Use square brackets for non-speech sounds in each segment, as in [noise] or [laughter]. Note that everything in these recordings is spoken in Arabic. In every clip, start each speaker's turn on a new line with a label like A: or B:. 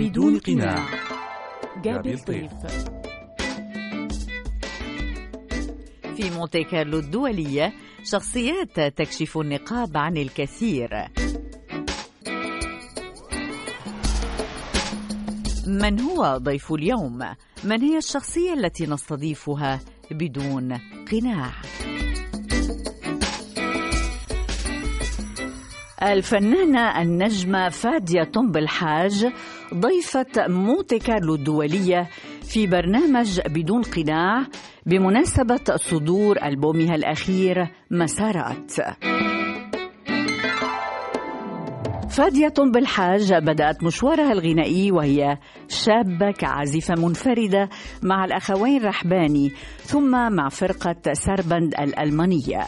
A: بدون قناع. جابي الطيف.
B: في مونتي كارلو الدولية شخصيات تكشف النقاب عن الكثير. من هو ضيف اليوم؟ من هي الشخصية التي نستضيفها بدون قناع؟ الفنانة النجمة فادية طنب الحاج ضيفة مونتي كارلو الدولية في برنامج بدون قناع بمناسبة صدور ألبومها الأخير مسارات. فادية بالحاج بدأت مشوارها الغنائي وهي شابة كعازفة منفردة مع الأخوين رحباني ثم مع فرقة سربند الألمانية.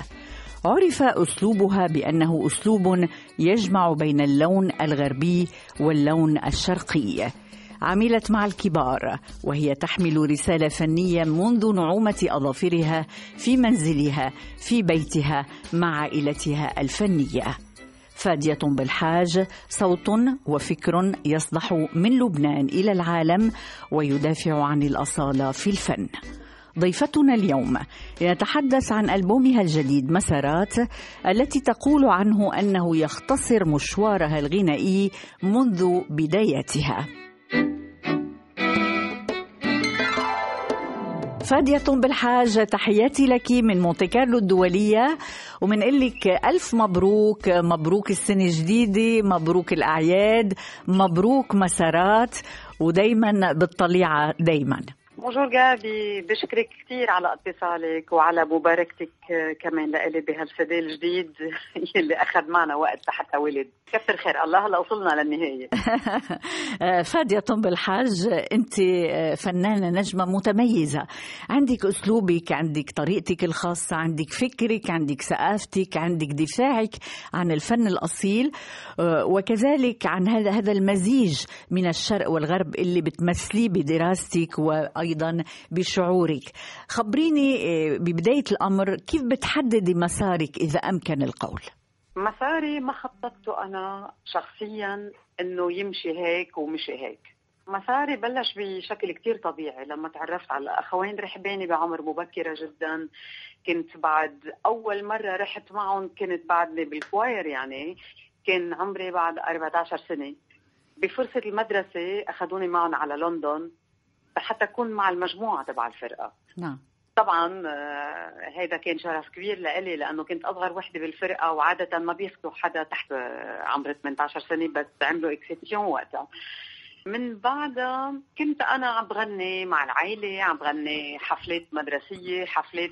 B: عرف أسلوبها بأنه أسلوب يجمع بين اللون الغربي واللون الشرقي. عملت مع الكبار وهي تحمل رسالة فنية منذ نعومة أظافرها في منزلها في بيتها مع عائلتها الفنية. فادية بالحاج صوت وفكر يصدح من لبنان إلى العالم ويدافع عن الأصالة في الفن. ضيفتنا اليوم. لنتحدث عن ألبومها الجديد مسارات التي تقول عنه أنه يختصر مشوارها الغنائي منذ بدايتها. فادية بالحاج تحياتي لك من مونتي كارلو الدولية. ومن لك ألف مبروك مبروك السنة الجديدة مبروك الأعياد مبروك مسارات. ودايما بالطليعة دايما.
C: بونجور جابي بشكرك كثير على اتصالك وعلى مباركتك. كمان لإلي بهالسدي الجديد [laughs] يلي أخذ معنا وقت لحتى ولد. كثر خير. الله هلا وصلنا للنهاية. [laughs]
B: فادية بالحاج أنت فنانة نجمة متميزة. عندك أسلوبك عندك طريقتك الخاصة عندك فكرك عندك ثقافتك عندك دفاعك عن الفن الأصيل وكذلك عن هذا هذا المزيج من الشرق والغرب اللي بتمثليه بدراستك وأيضا بشعورك. خبريني ببداية الأمر كيف بتحددي مسارك إذا أمكن القول؟
C: مساري ما خططته أنا شخصيا إنه يمشي هيك ومشي هيك. مساري بلش بشكل كتير طبيعي. لما تعرفت على أخوين رحباني بعمر مبكرة جدا. كنت بعد أول مرة رحت معهم كنت بعدني بالكواير يعني. كان عمري بعد 14 سنة. بفرصة المدرسة أخذوني معهم على لندن. حتى أكون مع المجموعة تبع الفرقة.
B: نعم.
C: طبعا هذا كان شرف كبير لإلي لأنه كنت أصغر وحدة بالفرقة وعادة ما بياخذوا حدا تحت عمر 18 سنة بس عملوا اكسبسيون وقتها. من بعدها كنت أنا عم بغني مع العائله عم بغني حفلات مدرسية حفلات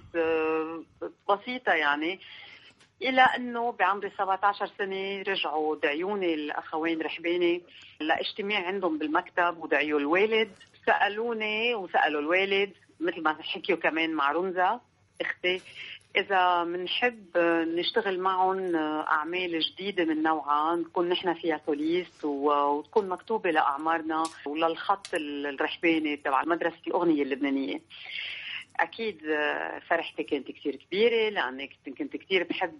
C: بسيطة يعني إلى إنه بعمري 17 سنة رجعوا دعيوني الأخوين رحباني لإجتماع عندهم بالمكتب ودعيوا الوالد. سألوني وسألوا الوالد مثل ما حكيوا كمان مع رمزة أختي. إذا بنحب نشتغل معهم أعمال جديدة من نوعها نكون نحن فيها سوليست وتكون مكتوبة لأعمارنا وللخط الرحباني تبع مدرسة الأغنية اللبنانية. أكيد فرحتي كانت كثير كبيرة لاني كنت كثير بحب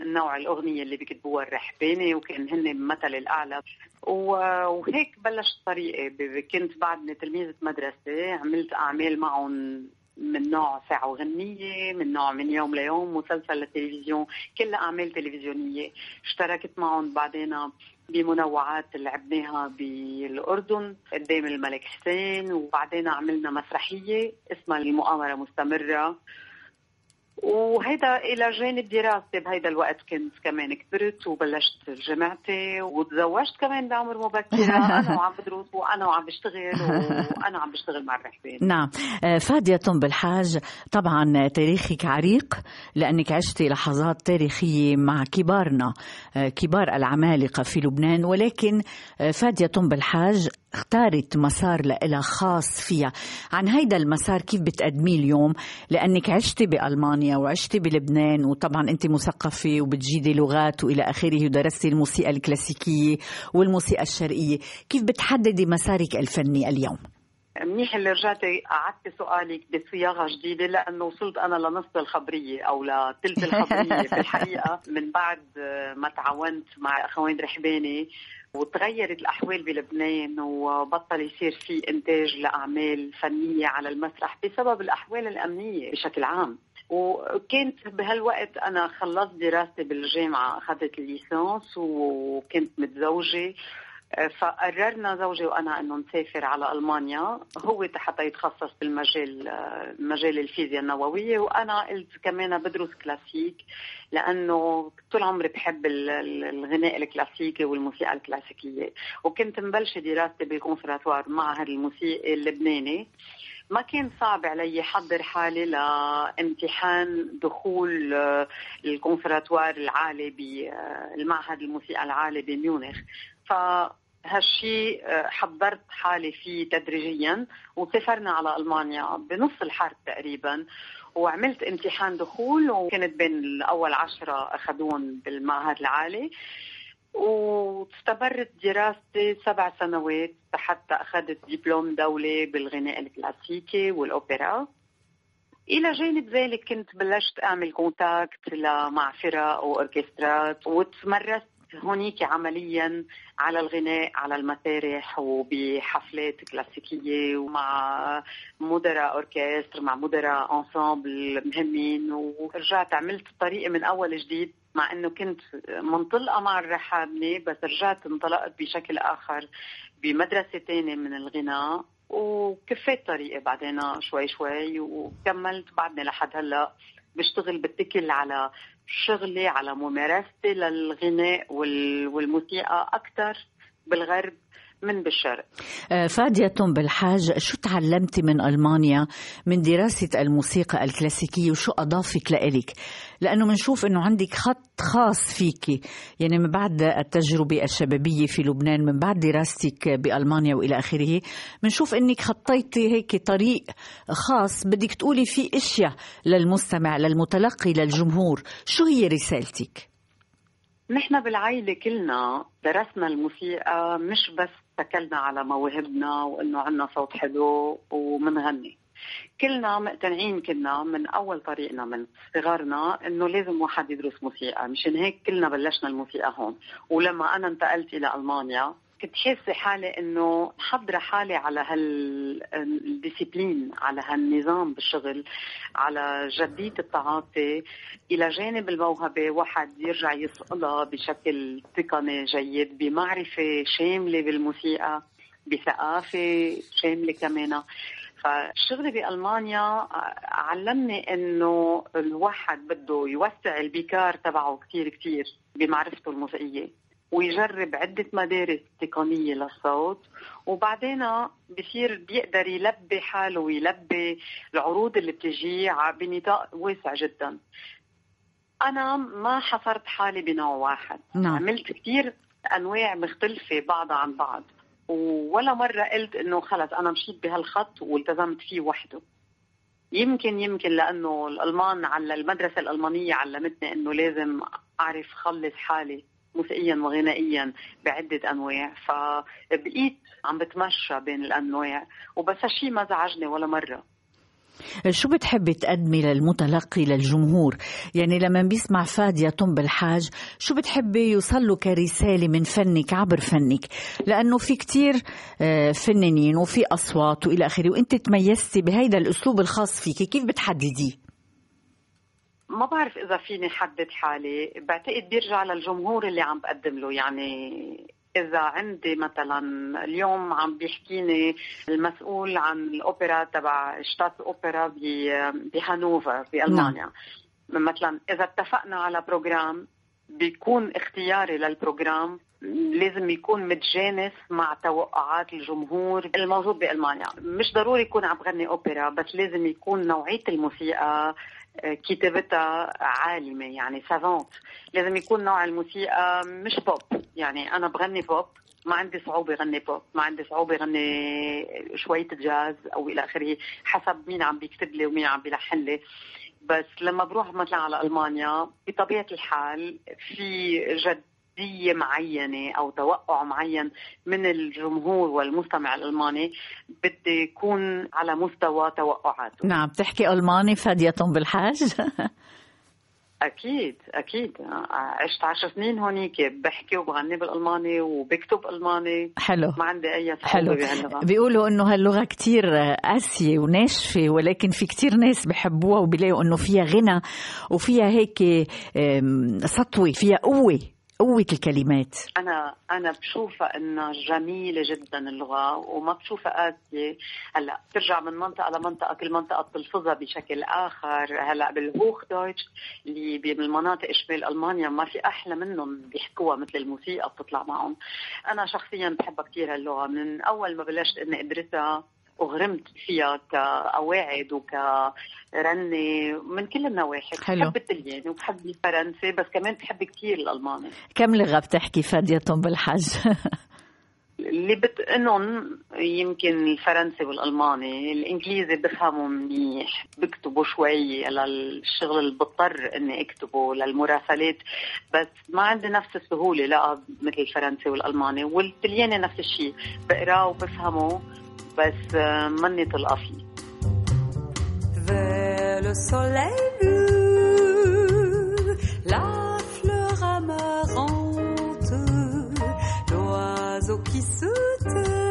C: نوع الأغنية اللي بيكتبوها الرحباني وكان هن مثل الأعلى. وهيك بلشت طريقي. كنت بعدني تلميذة مدرسة عملت أعمال معهم من نوع ساعة وغنية من نوع من يوم ليوم مسلسل للتلفزيون كلها أعمال تلفزيونية. اشتركت معهم بعدين بمنوعات لعبناها بالأردن قدام الملك حسين وبعدين عملنا مسرحية اسمها المؤامرة مستمرة. وهيدا إلى جانب دراستي بهيدا الوقت كنت كمان كبرت وبلشت جامعتي وتزوجت كمان بعمر مبكره [laughs] أنا وعم بدرس وأنا وعم بشتغل وأنا عم بشتغل مع الرحبان.
B: نعم. فادية بالحاج طبعا تاريخك عريق لأنك عشتي لحظات تاريخية مع كبارنا كبار العمالقة في لبنان ولكن فادية بالحاج اختارت مسار لها خاص فيها. عن هيدا المسار كيف بتقدميه اليوم؟ لأنك عشتي بألمانيا وعشتي بلبنان وطبعا أنت مثقفة وبتجيدي لغات وإلى آخره ودرستي الموسيقى الكلاسيكية والموسيقى الشرقية. كيف بتحددي مسارك الفني اليوم؟
C: منيح اللي رجعتي قعدت سؤالك بصياغة جديدة لأنه وصلت أنا لنص الخبرية أو لثلث الخبرية. [laughs] في الحقيقة من بعد ما تعاونت مع أخوين رحباني وتغيرت الأحوال بلبنان وبطل يصير في إنتاج لأعمال فنية على المسرح بسبب الأحوال الأمنية بشكل عام. وكنت بهالوقت أنا خلصت دراستي بالجامعة أخذت الليسانس وكنت متزوجة. فقررنا زوجي وأنا إنه نسافر على ألمانيا. هو حتى يتخصص بالمجال مجال الفيزياء النووية وأنا قلت كمان بدرس كلاسيك لأنه طول عمري بحب الغناء الكلاسيكي والموسيقى الكلاسيكية. وكنت مبلشة دراستي بالكونسرفاتوار معهد الموسيقي اللبناني. ما كان صعب علي حضر حالي لامتحان دخول الكونسرفاتوار العالي بالمعهد الموسيقى العالي بميونخ. ف هالشيء آه، حضرت حالي فيه تدريجيا وسافرنا على ألمانيا بنص الحرب تقريبا وعملت امتحان دخول وكنت بين الأول عشرة اخذون بالمعهد العالي. واستمرت دراستي سبع سنوات حتى أخذت دبلوم دولي بالغناء الكلاسيكي والأوبرا. إلى جانب ذلك كنت بلشت أعمل contact مع فرق واوركسترات وتمرست هونيك عمليا على الغناء على المسارح وبحفلات كلاسيكية ومع مدراء أوركستر مع مدراء أنسامبل مهمين. ورجعت عملت طريقي من أول جديد مع إنه كنت منطلقه مع الرحابنه بس رجعت انطلقت بشكل آخر بمدرسة ثانية من الغناء. وكفيت طريقي بعدين شوي شوي وكملت بعدني لحد هلأ. بشتغل بتكل على شغلي على ممارستي للغناء والموسيقى أكثر بالغرب من بالشرق
B: آه، فادية بالحاج شو تعلمتي من ألمانيا من دراسة الموسيقى الكلاسيكية وشو أضافك لإلك؟ لأنه بنشوف أنه عندك خط خاص فيك. يعني من بعد التجربة الشبابية في لبنان من بعد دراستك بألمانيا وإلى آخره بنشوف أنك خطيتي هيك طريق خاص. بدك تقولي فيه أشياء للمستمع للمتلقي للجمهور. شو هي رسالتك؟
C: نحن بالعائلة كلنا درسنا الموسيقى مش بس اتكلنا على مواهبنا وإنه عندنا صوت حلو ومنغني. كلنا مقتنعين كنا من أول طريقنا من صغرنا إنه لازم واحد يدرس موسيقى. مشان هيك كلنا بلشنا الموسيقى هون. ولما أنا انتقلت إلى ألمانيا كنت حاسة حالي إنه محضرة حالي على هالديسيبلين على هالنظام بالشغل على جديه التعاطي. إلى جانب الموهبة واحد يرجع يصقلها بشكل تقني جيد بمعرفة شاملة بالموسيقى بثقافة شاملة كمان. فشغلي بألمانيا علمني إنه الواحد بده يوسع البيكار تبعه كثير كثير بمعرفته الموسيقية. ويجرب عدة مدارس تقنية للصوت وبعدين بصير بيقدر يلبي حاله ويلبي العروض اللي بتجي بنطاق واسع جدا. أنا ما حصرت حالي بنوع واحد. نعم. عملت كثير أنواع مختلفة بعضها عن بعض ولا مرة قلت إنه خلص أنا مشيت بهالخط والتزمت فيه وحده. يمكن يمكن لأنه الألمان على المدرسة الألمانية علمتني إنه لازم أعرف خلص حالي موسيقيا وغنائيا بعدة أنواع فبقيت عم بتمشى بين الأنواع وبس هالشي ما زعجني ولا مرة.
B: شو بتحبي تقدمي للمتلقي للجمهور؟ يعني لما بيسمع فادية طنب الحاج شو بتحبي يوصل له كرسالة من فنك عبر فنك؟ لأنه في كتير آه، فنانين وفي أصوات وإلى آخره وأنت تميزتي بهيدا الأسلوب الخاص فيك كيف بتحدديه؟
C: ما بعرف إذا فيني حدد حالي. بعتقد بيرجع للجمهور اللي عم بقدم له. يعني إذا عندي مثلا اليوم عم بيحكيني المسؤول عن الأوبرا تبع Staatsoper بهانوفر بألمانيا. نعم. مثلا إذا اتفقنا على programme بيكون اختياري لل programme لازم يكون متجانس مع توقعات الجمهور الموجود بألمانيا. مش ضروري يكون عم بغني أوبرا بس لازم يكون نوعية الموسيقى كتابتها عالمة يعني savante لازم يكون نوع الموسيقى مش بوب يعني أنا بغني بوب ما عندي صعوبة غني بوب ما عندي صعوبة غني شوية جاز أو إلى آخره حسب مين عم بيكتب لي ومين عم بيلحن لي. بس لما بروح مثلا على ألمانيا بطبيعة الحال في جد جدية معينة أو توقع معين من الجمهور والمستمع الألماني بدي يكون على مستوى توقعاته.
B: نعم بتحكي ألماني فادية بالحاج؟ [laughs]
C: أكيد أكيد. عشت عشر سنين هونيك بحكي وبغني بالألماني وبكتب ألماني.
B: حلو.
C: ما عندي أي
B: حلو. بهاللغة. بيقولوا إنه هاللغة كتير قاسية وناشفة ولكن في كتير ناس بحبوها وبيلاقوا إنه فيها غنى وفيها هيك سطوة فيها قوة. قوة الكلمات.
C: أنا أنا بشوفها إنها جميلة جدا اللغة وما بشوفها قاسية. هلأ بترجع من منطقة لمنطقة كل منطقة بتلفظها بشكل آخر. هلأ بالهوخ دويتش اللي بالمناطق شمال ألمانيا ما في أحلى منهم بيحكوها مثل الموسيقى بتطلع معهم. أنا شخصيا بحبها كثير هاللغة. من أول ما بلشت إني أدرسها اغرمت فيها كقواعد وكرنة من كل النواحي. حلو. بحب الطلياني وبحب الفرنسي بس كمان بحب كثير الألماني.
B: كم لغة بتحكي فادية بالحج [laughs]
C: اللي بتقنهم يمكن الفرنسي والألماني الإنجليزي بفهمه منيح بكتبه شوي للشغل اللي بضطر إني أكتبه للمراسلات بس ما عندي نفس السهولة لا مثل الفرنسي والألماني والطلياني نفس الشيء بقراه وبفهمه بس مني طلقة فيه Vers le soleil bleu, la fleur amarante, l'oiseau qui se tait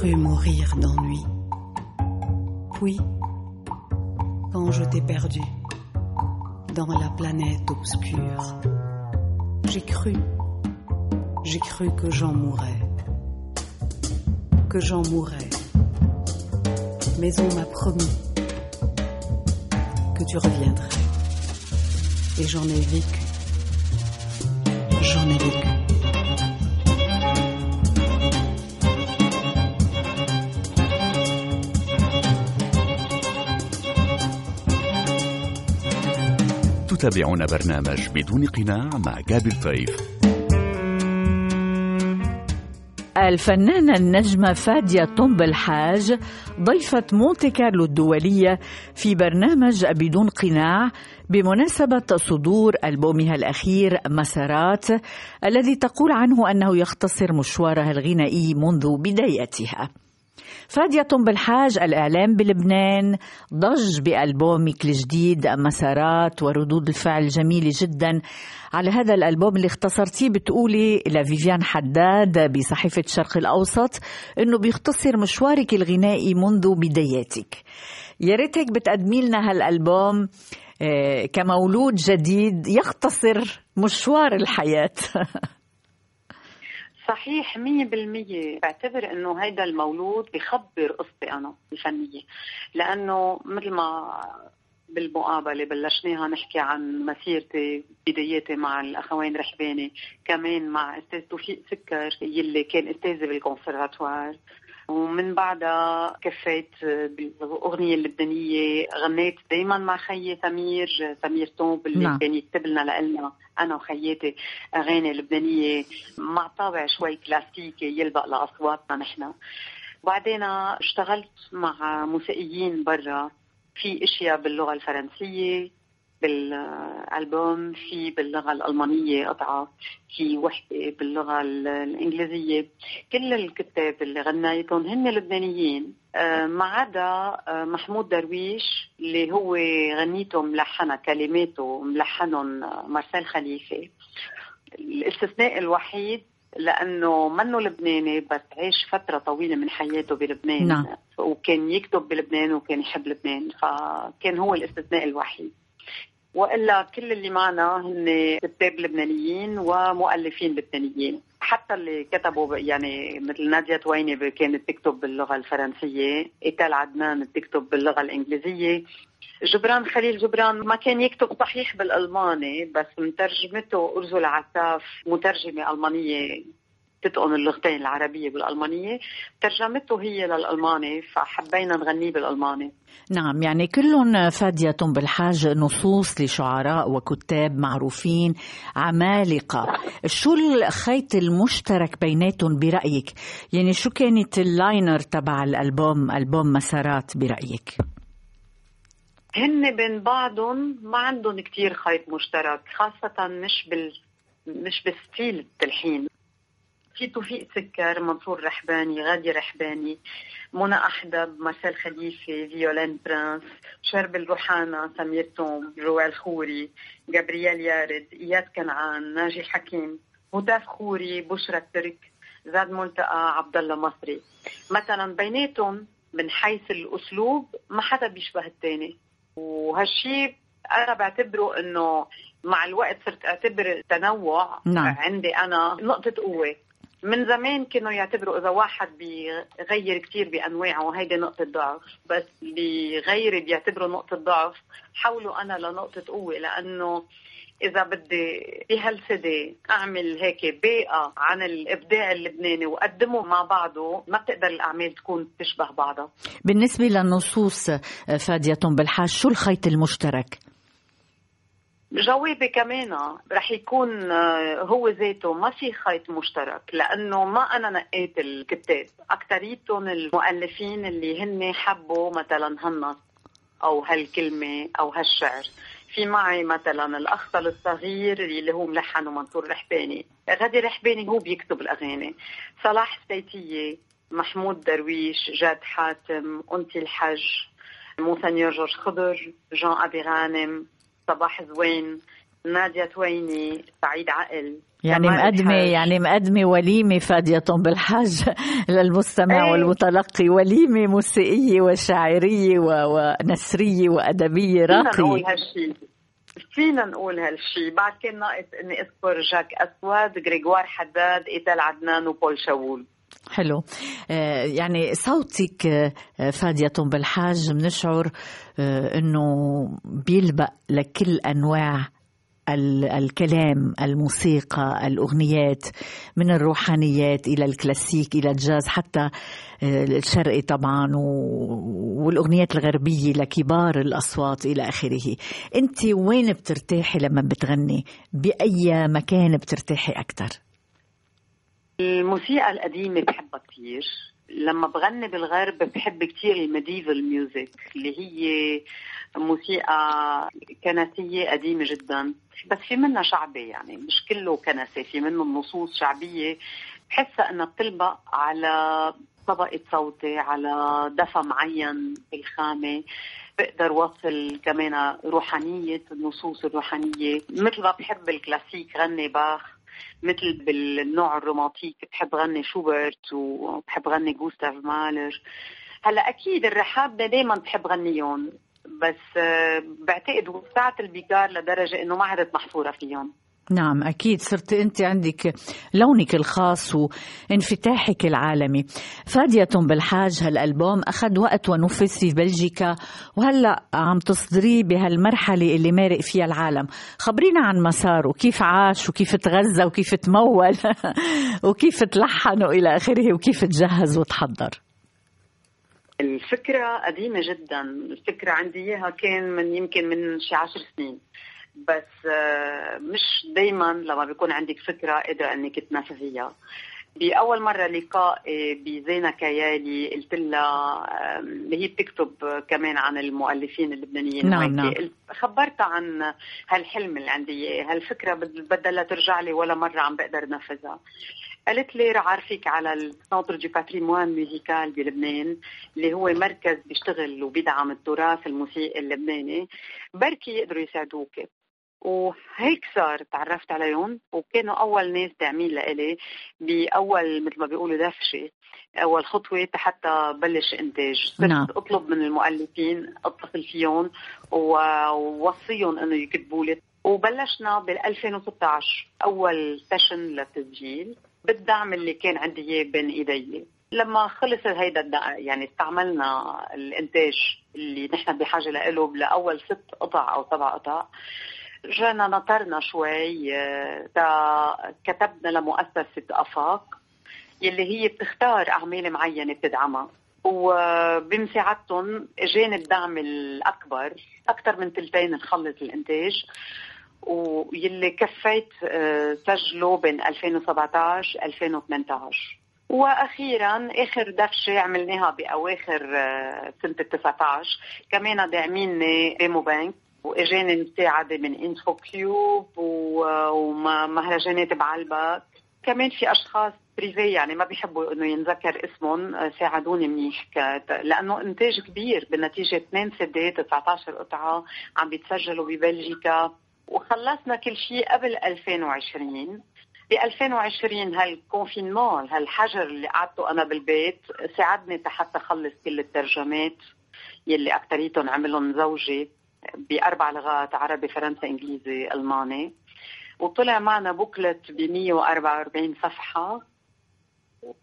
D: Cru mourir d'ennui. Puis, quand je t'ai perdu dans la planète obscure, j'ai cru j'ai cru que j'en mourrais, que j'en mourrais. Mais on m'a promis que tu reviendrais. Et j'en ai vécu.
A: تتابعون برنامج بدون قناع مع جابر فايف
B: الفنانة النجمة فادية طنب الحاج ضيفة مونتي كارلو الدولية في برنامج بدون قناع بمناسبة صدور ألبومها الأخير مسارات الذي تقول عنه أنه يختصر مشوارها الغنائي منذ بدايتها. فادية بالحاج الإعلام بلبنان ضج بألبومك الجديد مسارات وردود الفعل جميلة جدا. على هذا الألبوم اللي اختصرتيه بتقولي لفيفيان حداد بصحيفة الشرق الأوسط إنه بيختصر مشوارك الغنائي منذ بداياتك. يا ريت هيك بتقدمي لنا هالألبوم آه، كمولود جديد يختصر مشوار الحياة. [laughs]
C: صحيح مية بالمية بعتبر إنه هيدا المولود بخبر قصتي أنا الفنية. لأنه مثل ما بالمقابلة بلشناها نحكي عن مسيرتي بداياتي مع الأخوين رحباني كمان مع أستاذ توفيق سكر يلي كان أستاذي بالكونسرفاتوار ومن بعدها كفيت بالاغنيه اللبنانيه غنيت دائما مع خيي سمير سمير توب اللي نعم. كان يكتب لنا لنا أنا وخياتي أغاني لبنانية مع طابع شوي كلاسيكي يلبق لأصواتنا نحن بعدين اشتغلت مع موسيقيين برا في إشياء باللغة الفرنسية بالألبوم في باللغة الألمانية قطعة في وحدة باللغة الإنجليزية. كل الكتاب اللي غنيتهم هن لبنانيين. آه، ما عدا آه، محمود درويش اللي هو غنيته ملحنها كلماته ملحنهم آه، مارسيل خليفة. الاستثناء الوحيد لأنه منه لبناني بس عاش فترة طويلة من حياته بلبنان. نعم. وكان يكتب بلبنان وكان يحب لبنان فكان هو الاستثناء الوحيد. وإلا كل اللي معنا هن كتاب لبنانيين ومؤلفين لبنانيين. حتى اللي كتبوا يعني مثل نادية تويني كانت تكتب باللغة الفرنسية إيتال عدنان تكتب باللغة الإنجليزية. جبران خليل جبران ما كان يكتب صحيح بالألماني بس مترجمته أرزل عساف مترجمة ألمانية تتقن اللغتين العربية بالألمانية ترجمته هي للألماني فحبينا نغنيه بالألماني.
B: نعم يعني كلهم فادية بالحاج نصوص لشعراء وكتاب معروفين عمالقة. شو الخيط المشترك بيناتهم برأيك؟ يعني شو كانت اللاينر تبع الألبوم ألبوم مسارات برأيك؟
C: هن بين بعضهم ما عندهم كتير خيط مشترك خاصة مش بال مش ب style التلحين. في توفيق سكر منصور رحباني غادي رحباني منى أحدب مارسيل خليفة فيولين برانس شربل روحانا سمير توم روال خوري جابرييل يارد إياد كنعان ناجي حكيم هتاف خوري بشرى ترك زاد ملتقى عبد الله مصري. مثلا بيناتهم من حيث الأسلوب ما حدا بيشبه الثاني وهالشيء أنا بعتبره إنه مع الوقت صرت أعتبر التنوع نعم. عندي أنا نقطة قوة. من زمان كانوا يعتبروا إذا واحد بيغير كثير بأنواعه وهيدي نقطة ضعف. بس بغيري بيعتبروا نقطة ضعف حولوا أنا لنقطة قوة. لأنه إذا بدي بهالسدي أعمل هيك بيئة عن الإبداع اللبناني وأقدمه مع بعضه ما بتقدر الأعمال تكون تشبه بعضها.
B: بالنسبة للنصوص فادية بالحاج شو الخيط المشترك؟
C: جوابي كمان رح يكون آه، هو ذاته ما في خيط مشترك لأنه ما أنا نقيت الكتاب. اكثريتهم المؤلفين اللي هن حبوا مثلا هالنص أو هالكلمة أو هالشعر. في معي مثلا الاخطل الصغير اللي هو ملحن منصور رحباني. غادي رحباني هو بيكتب الأغاني. صلاح ستيتية محمود درويش جاد حاتم أنسي الحاج مونسنيور جورج خضر جان أبي غانم. صباح زوين. نادية تويني سعيد عقل.
B: يعني مقدمة يعني مقدمة وليمة فادية طنب الحاج [laughs] للمستمع إيه. والمتلقي. وليمة موسيقية وشاعرية ونثرية وأدبية. راقية
C: فينا نقول هالشي. فينا نقول هالشي. بعد كان ناقص اني اذكر جاك أسود غريغوار حداد إيتيل عدنان وبول شاول
B: حلو. آه، يعني صوتك آه، فادية بالحاج بنشعر آه، إنه بيلبق لكل أنواع الكلام الموسيقى الأغنيات من الروحانيات إلى الكلاسيك إلى الجاز حتى الشرقي طبعا والأغنيات الغربية لكبار الأصوات إلى آخره. أنت وين بترتاحي لما بتغني؟ بأي مكان بترتاحي أكثر؟
C: الموسيقى القديمة بحبها كثير لما بغني بالغرب بحب كثير ال medieval music اللي هي موسيقى كنسية قديمة جدا. بس في منها شعبي يعني مش كله كنسي في منه نصوص شعبية. بحسها إنها بتلبق على طبقة صوتي على دفى معين بالخامة. بقدر وصل كمان روحانية النصوص الروحانية. مثل ما بحب الكلاسيك غني باخ. مثل بالنوع ال romantique بحب غني شوبرت وبحب غني جوستاف مالر. هلأ أكيد الرحابنة دائما بحب غنيهم بس آه، بعتقد وسعت البيكار لدرجة إنه ما عدت محصوره فيهم.
B: نعم أكيد صرت أنت عندك لونك الخاص وانفتاحك العالمي. فادية طنب الحاج هالألبوم أخذ وقت ونفذ في بلجيكا وهلأ عم تصدريه بهالمرحلة اللي مارق فيها العالم. خبرينا عن مساره كيف عاش وكيف تغذى وكيف تمول [laughs] وكيف تلحن وإلى آخره وكيف تجهز وتحضر.
C: الفكرة قديمة جدا الفكرة عندي إياها كان من يمكن من شي عشر سنين. بس آه، مش دايما لما بيكون عندك فكرة قادرة أنك تنفذيها بأول مرة لقاء بزينة كيالي قلت لها اللي هي بتكتب كمان عن المؤلفين اللبنانيين.
B: نعم نعم.
C: خبرتها عن هالحلم اللي عندي هالفكرة بدها ترجع لي ولا مرة عم بقدر نفذها قالت لي رح أعرفك على ال centre du patrimoine musical بلبنان اللي هو مركز بيشتغل وبيدعم التراث الموسيقي اللبناني. بركي يقدروا يساعدوك. وهيك صار تعرفت عليهم وكانوا أول ناس داعمين لإلي بأول مثل ما بيقولوا دفشة أول خطوة حتى بلش إنتاج. صرت
B: نعم.
C: أطلب من المؤلفين أتصل فيهم ووصيهم إنه يكتبوا لي. وبلشنا بال 2016 أول سيشن للتسجيل. بالدعم اللي كان عندي إياه بين إيدي. لما خلص هيدا يعني استعملنا الإنتاج اللي نحن بحاجة له لأول ست قطع أو سبع قطع جانا نطرنا شوي آه، كتبنا لمؤسسة أفاق يلي هي بتختار أعمال معينة بتدعمها. وبمساعدتهم إجاني الدعم الأكبر أكثر من ثلثين نخلص الإنتاج. ويلي كفيت آه، سجله بين 2017 2018 وأخيرا آخر دفشة عملناها بأواخر آه، سنة 19 كمان داعميني BEMO Bank وإجاني مساعدة من انفو كيوب ومهرجانات بعلبك كمان في أشخاص privé يعني ما بيحبوا إنه ينذكر اسمهم آه، ساعدوني منيح لأنه إنتاج كبير بالنتيجة 2 سي 19 قطعة عم بيتسجلوا ببلجيكا. وخلصنا كل شيء قبل 2020 ب 2020 هال confinement هالحجر اللي قعدته أنا بالبيت ساعدني حتى أخلص كل الترجمات يلي اكثريتهم عملهم زوجي. بأربع لغات عربي فرنسي إنجليزي ألماني. وطلع معنا booklet ب 144 صفحة.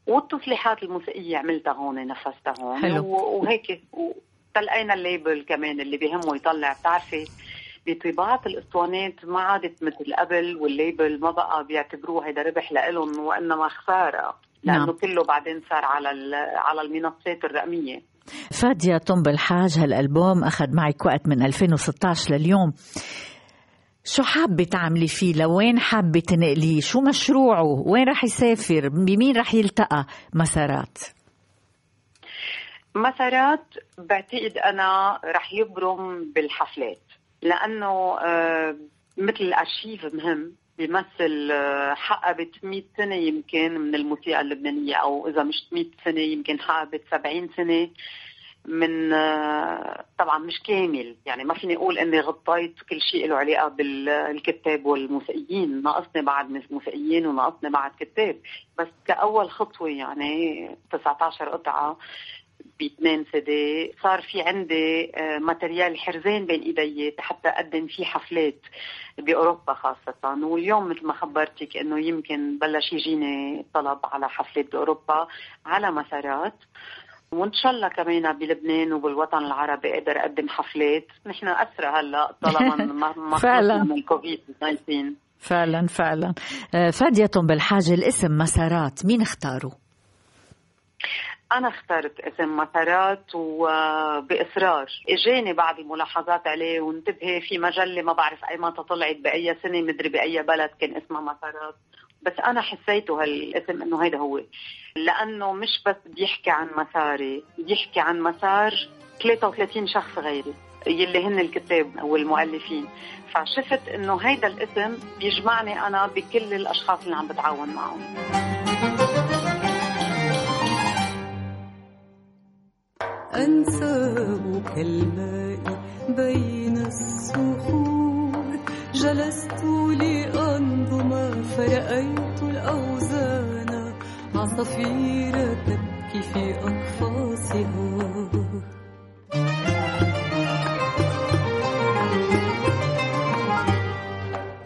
C: والتصليحات الموسيقية عملتها هون نفذتها هون.
B: حلو.
C: وهيك تلقينا ال label كمان اللي بهمه يطلع. بتعرفي بطباعة الإسطوانات ما عادت مثل قبل وال label ما بقى بيعتبروه هيدا ربح لإلهم وإنما خسارة. لأنه نعم. كله بعدين صار على على المنصات الرقمية.
B: فادية طنب الحاج هالألبوم أخذ معك وقت من 2016 لليوم. شو حابة تعملي فيه؟ لوين حابة تنقليه؟ شو مشروعه؟ وين رح يسافر؟ بمين رح يلتقى؟ مسارات.
C: مسارات بعتقد أنا رح يبرم بالحفلات لأنه آه، مثل الأرشيف مهم. بيمثل آه، حقبت 100 سنة يمكن من الموسيقى اللبنانية أو إذا مش 100 سنة يمكن حقبت 70 سنة من آه، طبعا مش كامل. يعني ما فيني أقول إني غطيت كل شيء له علاقة بالكتاب والموسيقيين. ناقصني بعد موسيقيين وناقصني بعد كتاب. بس كأول خطوة يعني 19 قطعة باثنين سدي صار في عندي آه، ماتريال حرزين بين إيدي حتى أقدم فيه حفلات بأوروبا خاصة. واليوم مثل ما خبرتك انه يمكن بلش يجيني طلب على حفلات بأوروبا على مسارات. وإن شاء الله كمان بلبنان وبالوطن العربي أقدر أقدم حفلات. نحن اسرى هلا طالما [laughs] ما من كوفيد 19
B: فعلا فعلا. آه، فادية بالحاجة الاسم مسارات مين اختاروا؟
C: أنا اخترت اسم مسارات وبإصرار إجاني بعض الملاحظات عليه وانتبهي في مجلة ما بعرف أي متى طلعت بأي سنة مدري بأي بلد كان اسمها مسارات بس أنا حسيته هالاسم إنه هيدا هو. لأنه مش بس بيحكي عن مساري بيحكي عن مسار 33 شخص غيري يلي هن الكتاب والمؤلفين. فشفت إنه هيدا الاسم بيجمعني أنا بكل الأشخاص اللي عم بتعاون معهم.
D: أنساب كالماء بين الصخور. جلست لأنظم فرأيت الأوزان عصافير تبكي في أقفاصها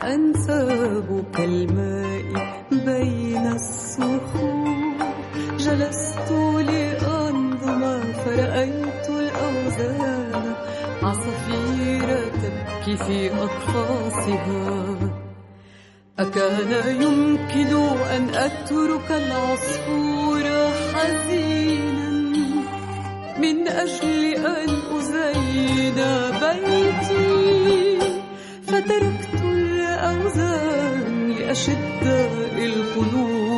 D: أنساب كالماء بين في أقفاصها أكان يمكن أن أترك العصفور حزينا من
A: أجل أن أزين بيتي. فتركت الأوزان لأشداء القلوب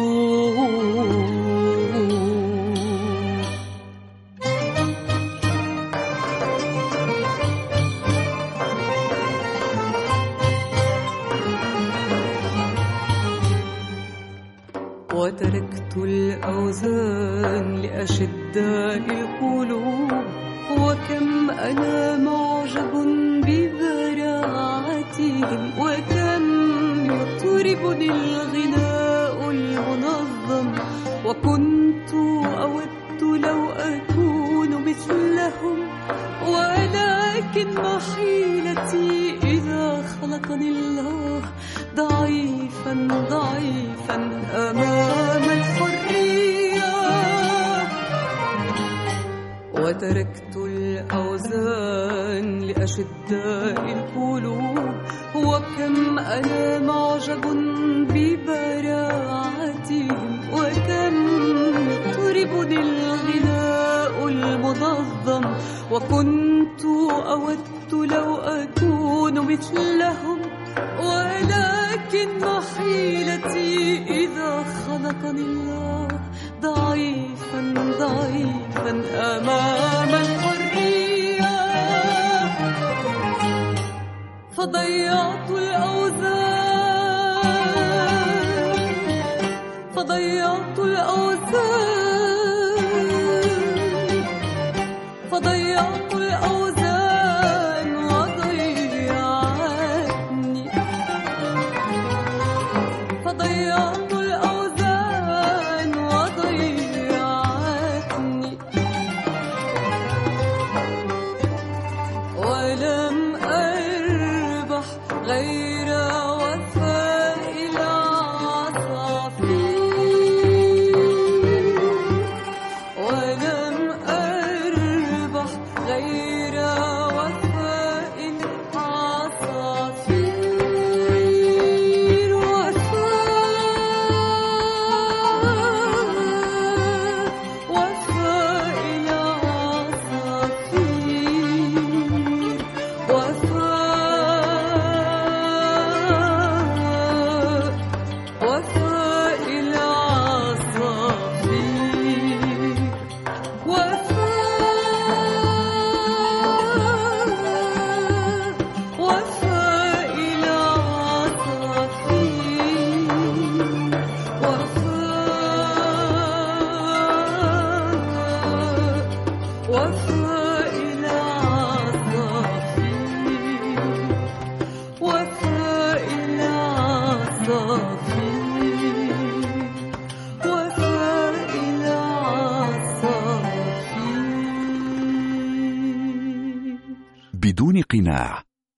A: المنظم وكنت أود لو أكون مثلهم ولكن محيلتي إذا خلقني الله ضعيفا ضعيفا أمام الحرية فضيعت الأوزان فضيعت الأوزان فضيعت الأوزان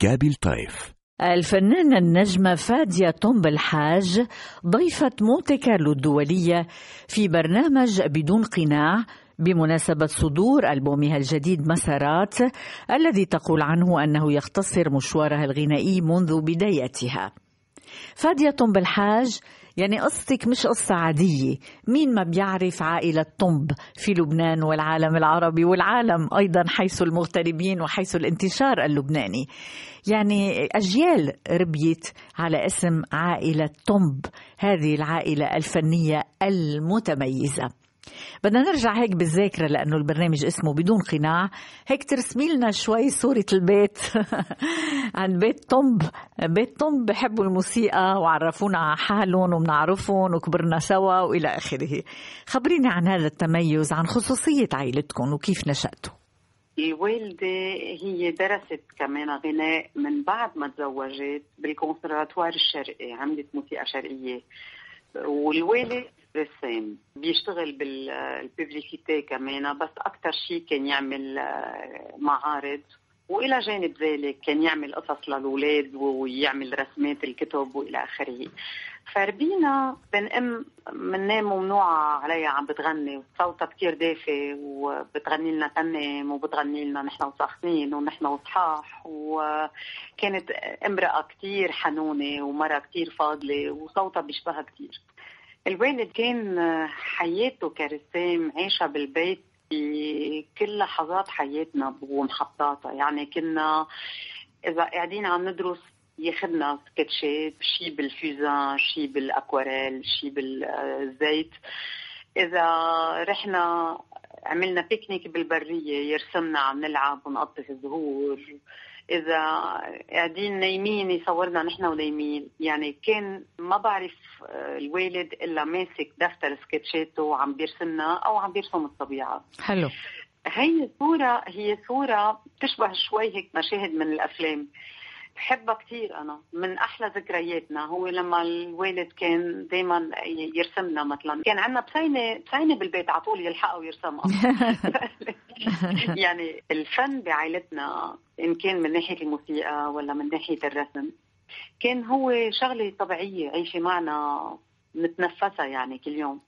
E: قناع كابل طيف
B: الفنانة النجمة فادية طنب الحاج ضيفة مونتي كارلو الدولية في برنامج بدون قناع بمناسبة صدور ألبومها الجديد مسارات الذي تقول عنه أنه يختصر مشوارها الغنائي منذ بدايتها. فادية طنب الحاج يعني قصتك مش قصة عادية. مين ما بيعرف عائلة طنب في لبنان والعالم العربي والعالم أيضا حيث المغتربين وحيث الانتشار اللبناني؟ يعني أجيال ربيت على اسم عائلة طنب هذه العائلة الفنية المتميزة. بدنا نرجع هيك بالذاكرة لأنه البرنامج اسمه بدون قناع. هيك ترسمي لنا شوي صورة البيت. [laughs] عن بيت طنب. بيت طنب بحبوا الموسيقى وعرفونا على حالهم وبنعرفهم وكبرنا سوا وإلى آخره. خبريني عن هذا التميز عن خصوصية عائلتكم وكيف نشأتوا.
C: الوالدة هي درست كمان غناء من بعد ما تزوجت بالكونسرفاتوار الشرقي عملت موسيقى شرقية. والوالد رسام بيشتغل بالببليسيتي كمان بس أكثر شيء كان يعمل معارض. وإلى جانب ذلك كان يعمل قصص للأولاد ويعمل رسمات الكتب وإلى آخره. فربينا بن ام منام ممنوعة عليها عم بتغني. وصوتها كتير دافي وبتغني لنا تنم وبتغني لنا نحن وساخنين ونحن وصحاح. وكانت امرأة كتير حنونة ومرأة كتير فاضلة وصوتها بيشبهها كتير. الوالد كان حياته كرسام عايشة بالبيت بكل لحظات حياتنا ومحطاتها يعني كنا إذا قاعدين عم ندرس ياخذنا سكتشات شي بالفيزان شي بالأكواريل شي بالزيت. إذا رحنا عملنا بيكنيك بالبرية يرسمنا عم نلعب ونقطف زهور إذا قاعدين نايمين يصورنا نحن ونايمين. يعني كان ما بعرف آه، الوالد إلا ماسك دفتر سكتشاته وعم بيرسمنا أو عم بيرسم الطبيعة.
B: حلو.
C: هي صورة هي صورة بتشبه شوي هيك مشاهد من الأفلام. بحبها كثير أنا من أحلى ذكرياتنا. هو لما الوالد كان دائما يرسمنا مثلا. كان عندنا بسينة بسينة بالبيت على طول يلحقها ويرسمها [laughs] يعني الفن بعائلتنا إن كان من ناحية الموسيقى ولا من ناحية الرسم كان هو شغلة طبيعية عيشة معنا نتنفسها يعني كل يوم.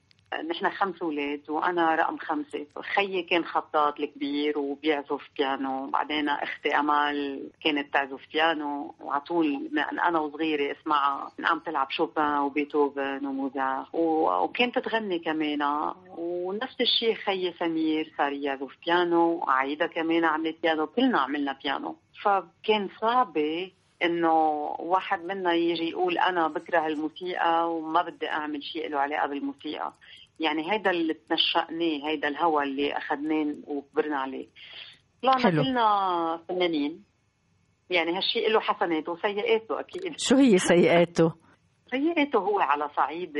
C: نحن خمس أولاد وأنا رقم خمسة. خيي كان خطاط الكبير وبيعزف بيانو. بعدين أختي أمال كانت تعزف بيانو. وعلى طول أنا وصغيرة اسمعها عم تلعب شوبان وبيتهوفن وموزار وكانت تغني كمان. ونفس الشيء خيي سمير صار يعزف بيانو. عايده كمان عملت بيانو. كلنا عملنا بيانو. فكان صعبه إنه واحد منا يجي يقول أنا بكره الموسيقى وما بدي أعمل شيء له علاقة بالموسيقى. يعني هيدا اللي تنشأناه هيدا الهوى اللي اخذناه وكبرنا عليه. طلعنا كلنا فنانين. يعني هالشيء له حسناته وسيئاته أكيد.
B: شو هي سيئاته؟
C: سيئاته هو على صعيد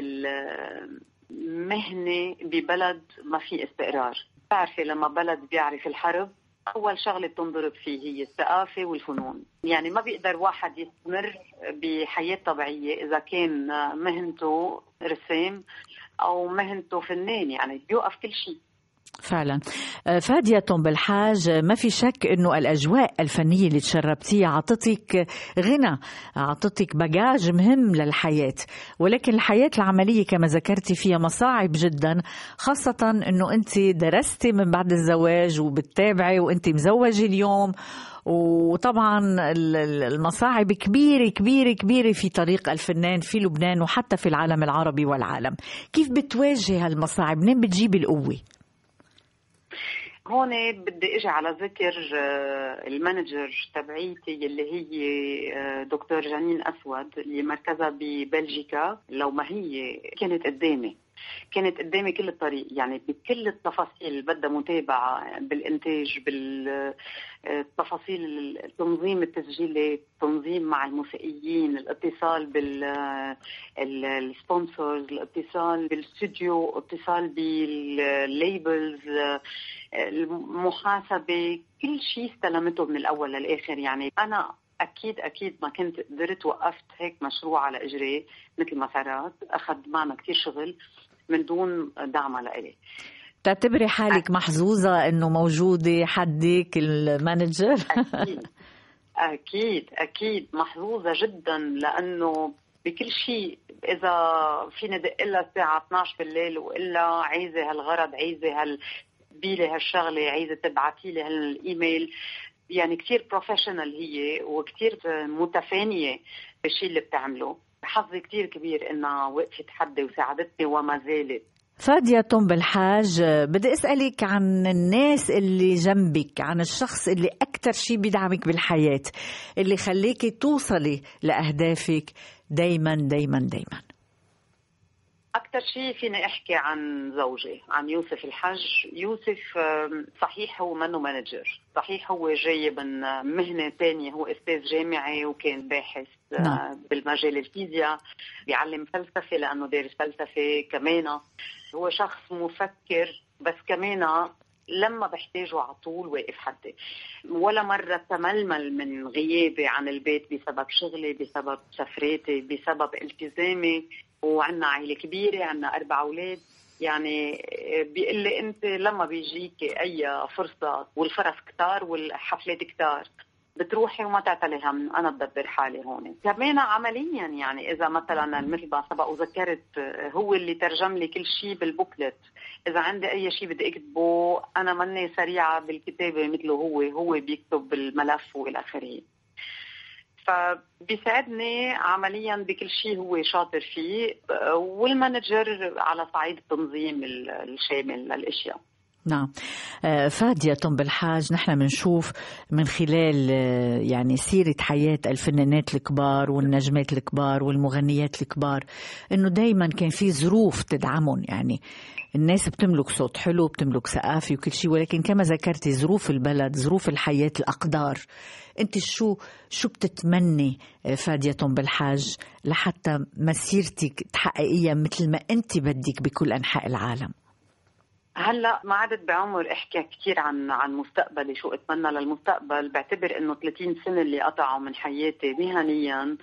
C: المهنة ببلد ما في استقرار. بتعرفي لما بلد بيعرف الحرب أول شغلة بتنضرب فيه هي الثقافة والفنون. يعني ما بيقدر واحد يستمر بحياة طبيعية إذا كان مهنته رسام أو مهنته فنان. يعني بيوقف كل شيء.
B: فعلا. آه، فادية بالحاج ما في شك إنه الأجواء الفنية اللي تشربتيها عطتك غنى عطتك بجاج مهم للحياة. ولكن الحياة العملية كما ذكرتي فيها مصاعب جدا خاصة إنه أنت درستي من بعد الزواج وبتتابعي وأنت مزوجة اليوم. وطبعا المصاعب كبيرة كبيرة كبيرة في طريق الفنان في لبنان وحتى في العالم العربي والعالم. كيف بتواجه هالمصاعب؟ منين بتجيبي القوة؟
C: هون بدي إجي على ذكر آه، المانجر تبعيتي اللي هي آه، دكتور جانين أسود اللي مركزها ببلجيكا لو ما هي كانت قدامي. كانت قدامي كل الطريق. يعني بكل التفاصيل بدها متابعة بالإنتاج بالتفاصيل تنظيم التسجيلات التنظيم مع الموسيقيين الاتصال بال sponsors الاتصال بالاستوديو الاتصال بال labels المحاسبة كل شيء استلمته من الأول للآخر. يعني أنا أكيد أكيد ما كنت قدرت وقفت هيك مشروع على إجري مثل ما صارت. اخذ معنا كثير شغل من دون دعم لإلي.
B: تعتبري حالك محظوظة إنه موجودة حدك ال
C: manager؟ أكيد. [laughs] أكيد أكيد محظوظة جدا لأنه بكل شيء إذا فيني دق لها الساعة 12 بالليل وإلا عايزة هالغرض عايزة هال بيلي هالشغلة عايزة تبعتي لي هالإيميل يعني كثير professional هي وكثير متفانية بالشيء اللي بتعمله. حظي كثير كبير إنها وقفت حدي وساعدتني وما زالت.
B: فادية بالحاج بدي أسألك عن الناس اللي جنبك عن الشخص اللي أكثر شيء بيدعمك بالحياة اللي خليكي توصلي لأهدافك دايما دايما دايما.
C: أكثر شيء فيني أحكي عن زوجي عن يوسف الحج. يوسف صحيح هو منه مانجر صحيح هو جاي من مهنة ثانية هو أستاذ جامعي وكان باحث آه، نعم. بالمجال الفيزياء. بيعلم فلسفة لأنه دارس فلسفة كمان هو شخص مفكر بس كمان لما بحتاجه على طول واقف حدي. ولا مرة تململ من غيابي عن البيت بسبب شغلي بسبب سفراتي بسبب التزامي. وعندنا عائله كبيرة عندنا أربع أولاد. يعني بيقول لي أنت لما بيجيك أي فرصة والفرص كتار والحفلات كتار بتروحي وما تعتلي هم. أنا بدبر حالي هون. كمان عمليا يعني. إذا مثلا مثل ما سبق وذكرت هو اللي ترجم لي كل شيء بالبوكلت. إذا عندي أي شيء بدي أكتبه أنا ماني سريعة بالكتابة مثله هو. هو بيكتب بالملف وإلى آخره. فبيساعدني عمليا بكل شيء هو شاطر فيه والمانجر على صعيد التنظيم الشامل للأشياء.
B: نعم. آه، فادية بالحاج نحن بنشوف من خلال آه، يعني سيرة حياة الفنانات الكبار والنجمات الكبار والمغنيات الكبار إنه دايما كان في ظروف تدعمهم يعني الناس بتملك صوت حلو بتملك ثقافة وكل شيء ولكن كما ذكرتي ظروف البلد ظروف الحياة الأقدار. أنت شو شو بتتمني آه، فادية بالحاج؟ لحتى مسيرتك تحققيها مثل ما أنت بدك بكل أنحاء العالم.
C: هلا ما عدت بعمر احكي كثير عن عن مستقبلي شو أتمنى للمستقبل. بعتبر إنه 30 سنة اللي قطعوا من حياتي مهنيا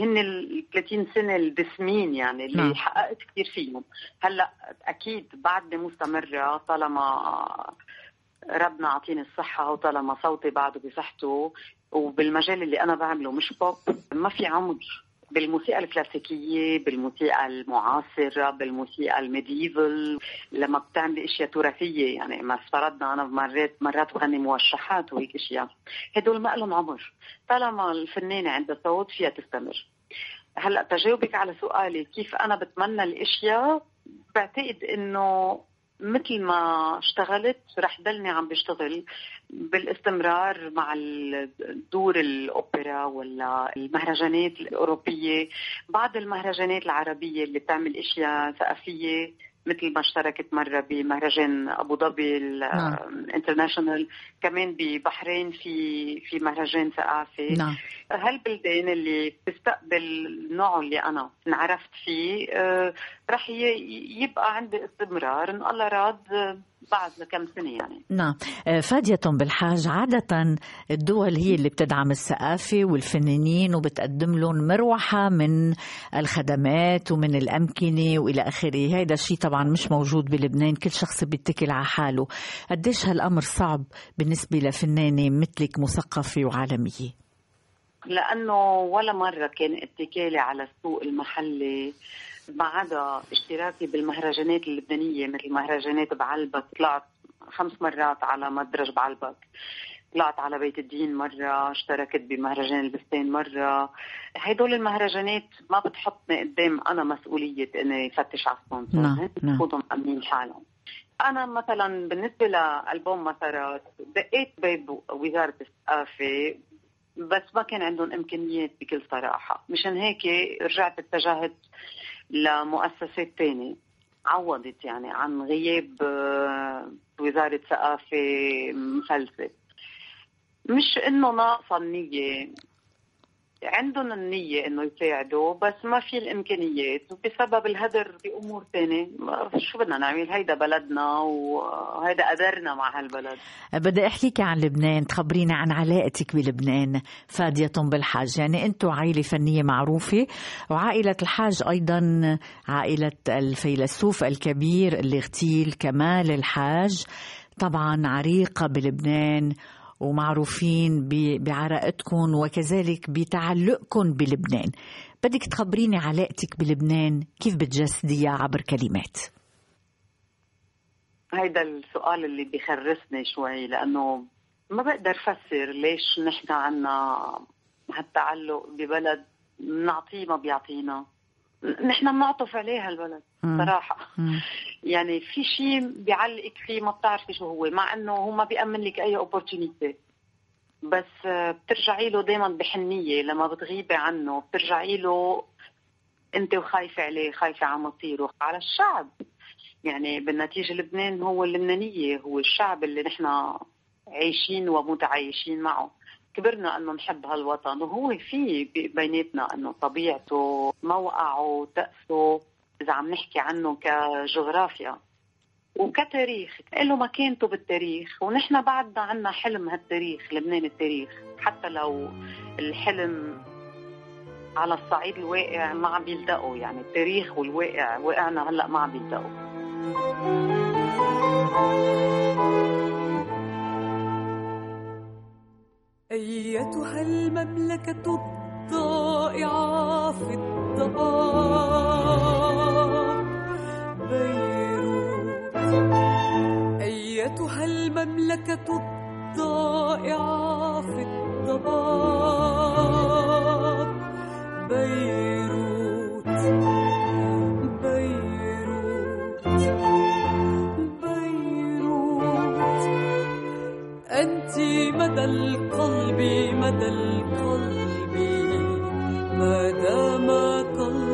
C: هن ال 30 سنة الدسمين يعني اللي نعم. حققت كثير فيهم. هلا أكيد بعدني مستمرة طالما ربنا عطيني الصحة وطالما صوتي بعده بصحته وبالمجال اللي أنا بعمله مش بوب ما في عمر. بالموسيقى الكلاسيكية بالموسيقى المعاصرة بالموسيقى ال medieval لما بتعملي إشياء تراثية يعني ما افترضنا أنا مرات مرات بغني موشحات وهيك إشياء. هدول ما لهم عمر. طالما الفنانة عندها صوت فيها تستمر. هلأ تجاوبك على سؤالي كيف أنا بتمنى الإشياء؟ بعتقد إنه مثل ما اشتغلت رح ضلني عم بشتغل بالاستمرار مع دور الأوبرا ولا المهرجانات الأوروبية بعض المهرجانات العربية اللي بتعمل أشياء ثقافية مثل ما اشتركت مرة بمهرجان أبو ظبي الانترناشونال نعم. كمان ببحرين في في مهرجان ثقافي نعم. هالبلدان اللي بتستقبل النوع اللي أنا انعرفت فيه آه، رح يبقى عندي استمرار. إن الله راد بعد لكم سنة يعني.
B: نعم. آه، فادية بالحاج عادة الدول هي اللي بتدعم الثقافة والفنانين وبتقدم لهم مروحة من الخدمات ومن الأمكنة وإلى آخره. هذا الشيء طبعا مش موجود بلبنان. كل شخص بيتكل على حاله. قديش هالأمر صعب بالنسبة لفنانة مثلك مثقفة وعالمية؟
C: لأنه ولا مرة كان اتكالي على السوق المحلي ما عدا اشتراكي بالمهرجانات اللبنانية مثل مهرجانات بعلبك طلعت خمس مرات على مدرج بعلبك طلعت على بيت الدين مرة اشتركت بمهرجان البستان مرة. هدول المهرجانات ما بتحطني قدام أنا مسؤولية إني فتش على السبونسر نعم بفوتهم أمين حالهم. أنا مثلا بالنسبة لألبوم مسارات دقيت باب وزارة الثقافة بس ما كان عندهم إمكانيات بكل صراحة. مشان هيك رجعت اتجهت لمؤسسات تانية. عوضت يعني عن غياب آه، وزارة ثقافة مفلسة مش إنه ناقصة النية. عندهم النية إنه يساعدوا بس ما في الإمكانيات وبسبب الهدر بأمور ثانية شو بدنا نعمل؟ هيدا بلدنا وهيدا قدرنا مع هالبلد.
B: بدي أحكيك عن لبنان تخبرينا عن علاقتك بلبنان فادية بالحاج يعني أنتم عائلة فنية معروفة وعائلة الحاج أيضا عائلة الفيلسوف الكبير الاغتيل كمال الحاج. طبعا عريقة بلبنان ومعروفين بعراقتكم وكذلك بتعلقكم بلبنان. بدك تخبريني علاقتك بلبنان كيف بتجسديها عبر كلمات؟
C: هيدا السؤال اللي بيخرسني شوي لأنه ما بقدر فسر ليش نحن عنا هالتعلق ببلد نعطيه ما بيعطينا. نحن بنعطف عليه هالبلد صراحة. [laughs] يعني في شيء بيعلقك فيه ما بتعرفي شو هو مع إنه هو ما بيأمن لك أي اوبورتونيتي بس بترجعي له دائما بحنية لما بتغيبي عنه بترجعي له أنت وخايفة عليه خايفة على مصيره على الشعب. يعني بالنتيجة لبنان هو اللبنانية هو الشعب اللي نحن عايشين ومتعايشين معه. كبرنا أنه نحب هالوطن وهو في بيناتنا أنه طبيعته موقعه تأسه إذا عم نحكي عنه كجغرافيا وكتاريخ. له مكانته بالتاريخ ونحن بعدنا عنا حلم هالتاريخ لبنان التاريخ. حتى لو الحلم على الصعيد الواقع ما عم بيلتقوا يعني التاريخ والواقع واقعنا هلأ ما عم بيلتقوا.
F: أيتها المملكة الضائعة في الضباب بيروت. أيتها المملكة الضائعة في الضباب بيروت. أنت مدى القلب مدى القلب ما دام
A: قلبي.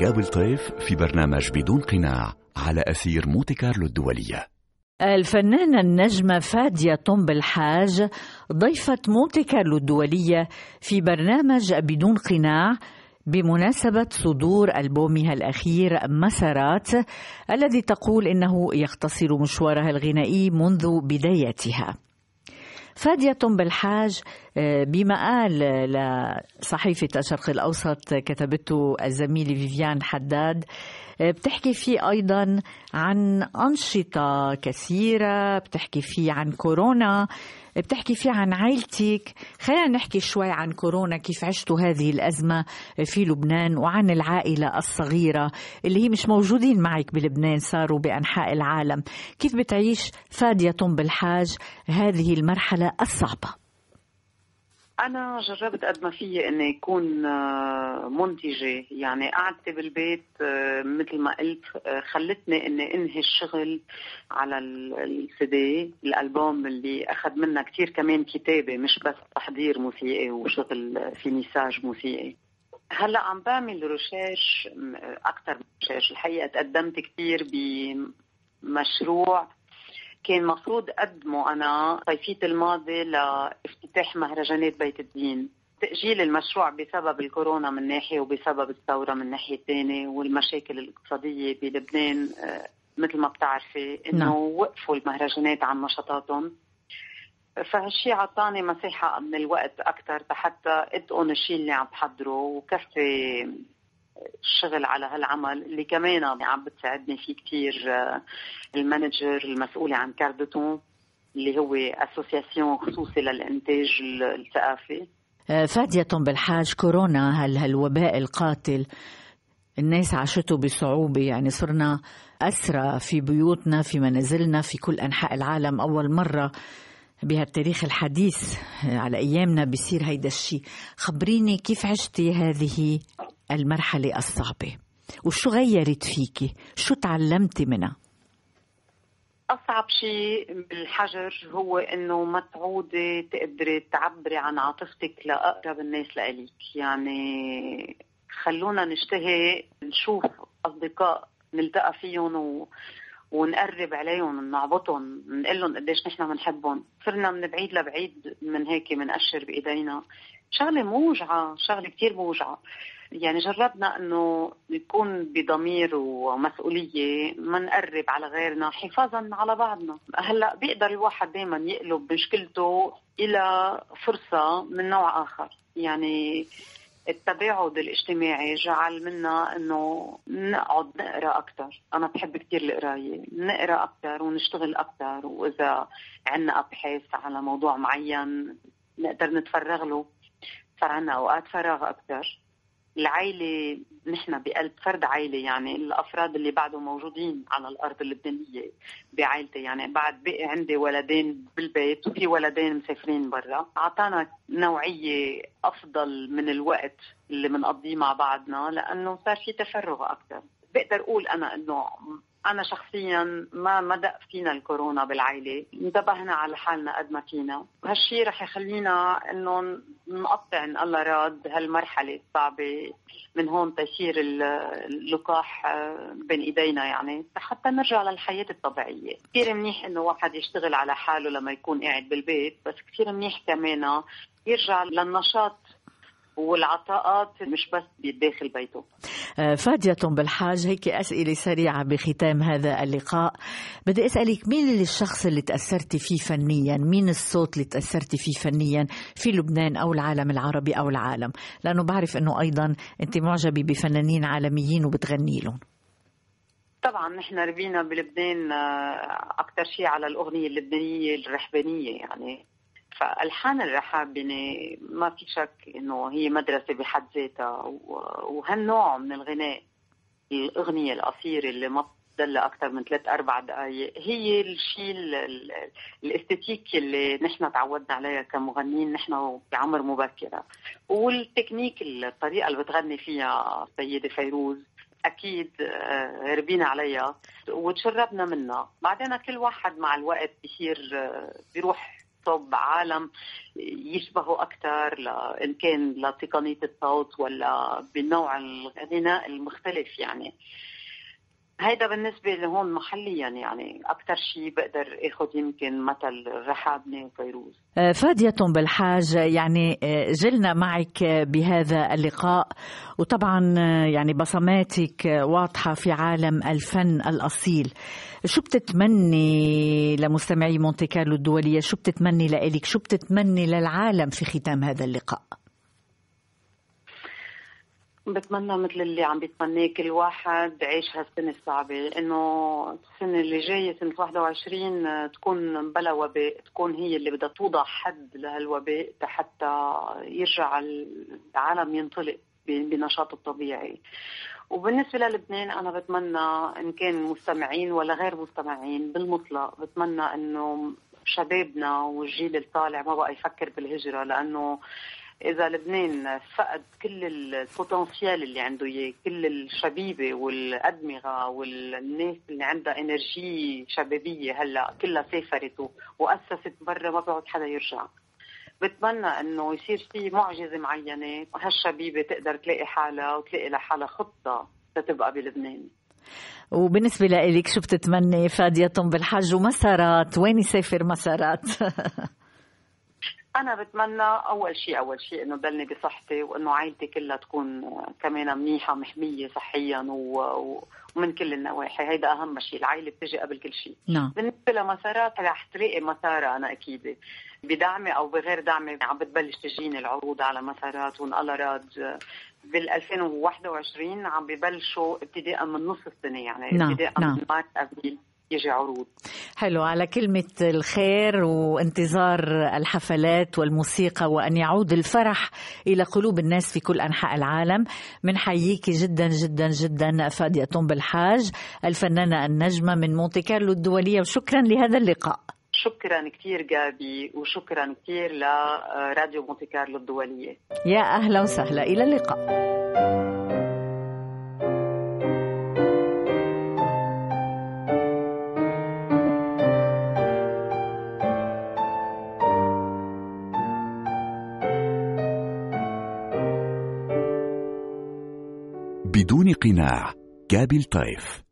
A: جابل طيف في برنامج بدون قناع على أثير مونتي كارلو الدولية.
B: الفنانة النجمة فادية طنب الحاج ضيفة مونتي كارلو الدولية في برنامج بدون قناع بمناسبة صدور ألبومها الأخير مسارات الذي تقول إنه يختصر مشوارها الغنائي منذ بدايتها. فادية بالحاج بمقال لصحيفة الشرق الأوسط كتبته الزميلة فيفيان حداد آه، بتحكي فيه أيضا عن أنشطة كثيرة بتحكي فيه عن كورونا بتحكي فيه عن عائلتك. خلينا نحكي شوي عن كورونا كيف عشتوا هذه الأزمة في لبنان وعن العائلة الصغيرة اللي هي مش موجودين معك بلبنان صاروا بأنحاء العالم. كيف بتعيش فادية بالحاج هذه المرحلة الصعبة؟
C: أنا جربت قد ما فيي إني يكون آه، منتجة. يعني قعدتي بالبيت آه، مثل ما قلت آه، خلتني إني أنهي الشغل على السي دي الألبوم اللي أخذ منا كتير كمان كتابة مش بس تحضير موسيقي وشغل في message موسيقي هلأ عم بعمل research أكثر من research الحقيقة تقدمت كثير بمشروع كان مفروض أقدمه أنا صيفية الماضي لافتتاح مهرجانات بيت الدين تأجيل المشروع بسبب الكورونا من ناحية وبسبب الثورة من ناحية ثانية والمشاكل الاقتصادية بلبنان آه، مثل ما بتعرفي إنه
B: نعم.
C: وقفوا المهرجانات عن نشاطاتهم فهالشي عطاني مساحة من الوقت أكثر حتى أتقن الشيء اللي عم بحضره وكفي الشغل على هالعمل اللي كمان عم بتساعدني فيه كثير ال manager المسؤولة عن Quart de Ton اللي هو association خصوصي للإنتاج الثقافي.
B: آه، فادية بالحاج كورونا هال هالوباء القاتل. الناس عاشته بصعوبة يعني صرنا أسرى في بيوتنا في منازلنا في كل أنحاء العالم. أول مرة بهالتاريخ الحديث آه، على أيامنا بيصير هيدا الشيء خبريني كيف عشتي هذه المرحلة الصعبة. وشو غيرت فيكي شو تعلمتي منها؟
C: أصعب شيء بالحجر هو إنه ما تعودي تقدري تعبري عن عاطفتك لأقرب الناس لإليك. يعني خلونا نشتهي نشوف أصدقاء نلتقى فيهم و... ونقرب عليهم نعبطهم نقول لهم قديش نحن بنحبهم صرنا من بعيد لبعيد من هيك بنقشر بإيدينا. شغلة موجعة شغلة كثير موجعة. يعني جربنا إنه نكون بضمير ومسؤولية ما نقرب على غيرنا حفاظا على بعضنا. هلأ بيقدر الواحد دائما يقلب مشكلته إلى فرصة من نوع آخر. يعني التباعد الاجتماعي جعل منا إنه نقعد نقرأ أكثر، أنا بحب كثير القراية، نقرأ أكثر ونشتغل أكثر وإذا عندنا أبحاث على موضوع معين نقدر نتفرغ له. صار عندنا أوقات فراغ أكثر العائلة نحن بقلب فرد عائلة يعني الأفراد اللي بعدهم موجودين على الأرض اللبنانية بعائلتي. يعني بعد بقي عندي ولدين بالبيت وفي ولدين مسافرين برا. أعطانا نوعية أفضل من الوقت اللي بنقضيه مع بعضنا لأنه صار في تفرغ أكثر. بقدر أقول أنا إنه أنا شخصيا ما ما دق فينا الكورونا بالعائلة، انتبهنا على حالنا قد ما فينا، وهالشيء رح يخلينا إنه نقطع إن الله راد هالمرحلة الصعبة من هون تيصير ال- اللقاح بين إيدينا يعني. حتى نرجع للحياة الطبيعية، كثير منيح إنه واحد يشتغل على حاله لما يكون قاعد بالبيت، بس كثير منيح كمان يرجع للنشاط والعطاءات مش بس بداخل بيته.
B: فادية بالحاج. هيك أسئلة سريعة بختام هذا اللقاء. بدي أسألك مين الشخص اللي تأثرتي فيه فنيا؟ مين الصوت اللي تأثرتي فيه فنيا في لبنان أو العالم العربي أو العالم؟ لأنه بعرف أنه أيضا أنت معجبة بفنانين عالميين وبتغني لهم.
C: طبعا نحن ربينا بلبنان آه، أكثر شيء على الأغنية اللبنانية الرحبانيه يعني فألحان الرحابنه ما في شك إنه هي مدرسة بحد ذاتها وهالنوع من الغناء الأغنية القصيرة اللي ما بتدل أكثر من ثلاث أربع دقائق هي الشيء ال- ال- الاستاتيك اللي نحن تعودنا عليها كمغنيين نحن بعمر مبكرة. والتكنيك الطريقة اللي بتغني فيها السيده فيروز أكيد آه، ربينا عليها وتشربنا منها. بعدين كل واحد مع الوقت بيصير آه، بيروح صوب عالم يشبهوا أكثر إن كان لتقنيه الصوت ولا بنوع الغناء المختلف يعني. هيدا بالنسبة لهون محليا يعني أكثر شيء بقدر اخذ يمكن مثل رحابني وفيروز.
B: آه، فادية بالحاج يعني آه، جلنا معك بهذا اللقاء. وطبعا آه، يعني بصماتك واضحة في عالم الفن الأصيل. شو بتتمني لمستمعي مونتي كارلو الدولية؟ شو بتتمني لإلك؟ شو بتتمني للعالم في ختام هذا اللقاء؟
C: بتمنى مثل اللي عم بيتمناه كل واحد عيش هالسنة الصعبة إنه السنة اللي جاية سنة 21 تكون بلا وباء تكون هي اللي بدها توضع حد لهالوباء حتى يرجع العالم ينطلق بنشاطه الطبيعي. وبالنسبة للبنان أنا بتمنى إن كان مستمعين ولا غير مستمعين بالمطلق بتمنى إنه شبابنا والجيل الطالع ما بقى يفكر بالهجرة لأنه إذا لبنان فقد كل البوتنسيال اللي عنده إياه كل الشبيبة والأدمغة والناس اللي عندها إنرجي شبابية هلا كلها سافرت وأسست برا ما بيقعد حدا يرجع. بتمنى إنه يصير في معجزة معينة وهالشبيبة تقدر تلاقي حالها وتلاقي لحالها خطة لتبقى بلبنان.
B: وبالنسبة لإلك شو بتتمني؟ فادية بالحج ومسارات؟ وين يسافر مسارات؟ [laughs]
C: أنا بتمنى أول شيء أول شيء إنه ضلني بصحتي وإنه عائلتي كلها تكون كمان منيحة محمية صحيا و... ومن كل النواحي. هيدا أهم شيء العائله بتجي قبل كل شيء.
B: نعم.
C: بالنسبة لمسارات رح تلاقي مسارة أنا أكيد. بدعمي أو بغير دعمي عم بتبلش تجيني العروض على مسارات وانقلرات بال 2021 عم ببلشوا ابتداء من نص السنة يعني
B: نعم،
C: ابتداء
B: نعم.
C: من مارس أبريل. يجي عروض.
B: حلو على كلمة الخير وانتظار الحفلات والموسيقى وأن يعود الفرح إلى قلوب الناس في كل أنحاء العالم من حييك جدا جدا جدا فادية بالحاج الفنانة النجمة من مونتي كارلو الدولية وشكرا لهذا اللقاء.
C: شكرا كثير جابي وشكرا كثير لراديو مونتي كارلو الدولية.
B: يا أهلا وسهلا إلى اللقاء.
A: بدون قناع كابل طيف.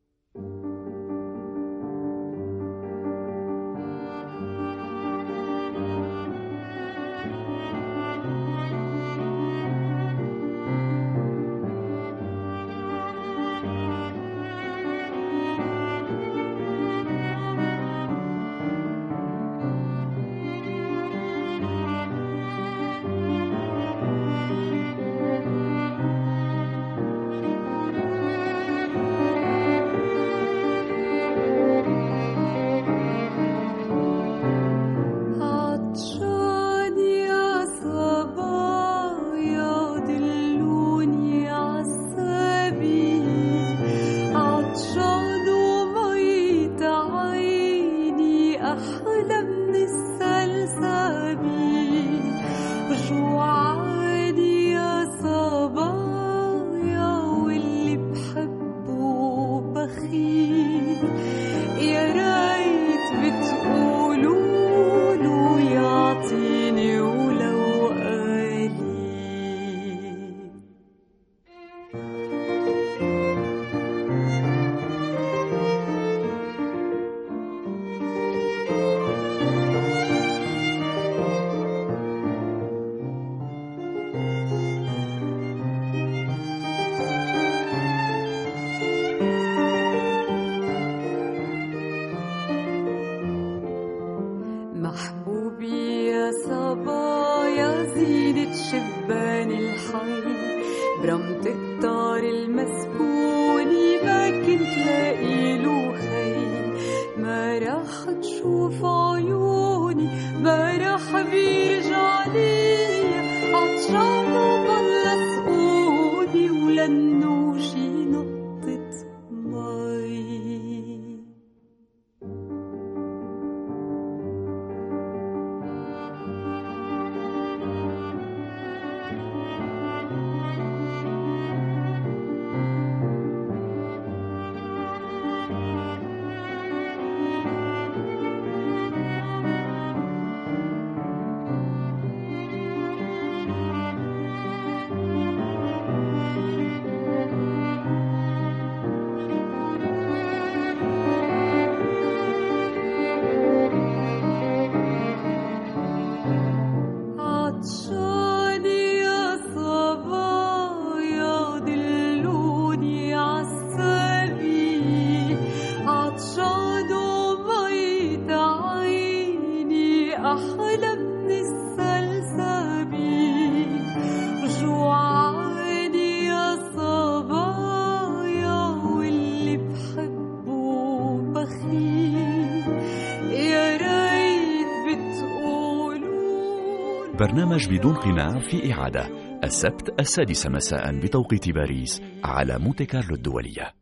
F: شبان الحي برمت الطار المسكوني ما كنت لاقي له خي ما راح تشوف عيوني ما راح بيرجع لي عطشان
E: برنامج بدون قناع في إعادة. السبت السادسة مساء بتوقيت باريس على مونتي كارلو الدولية.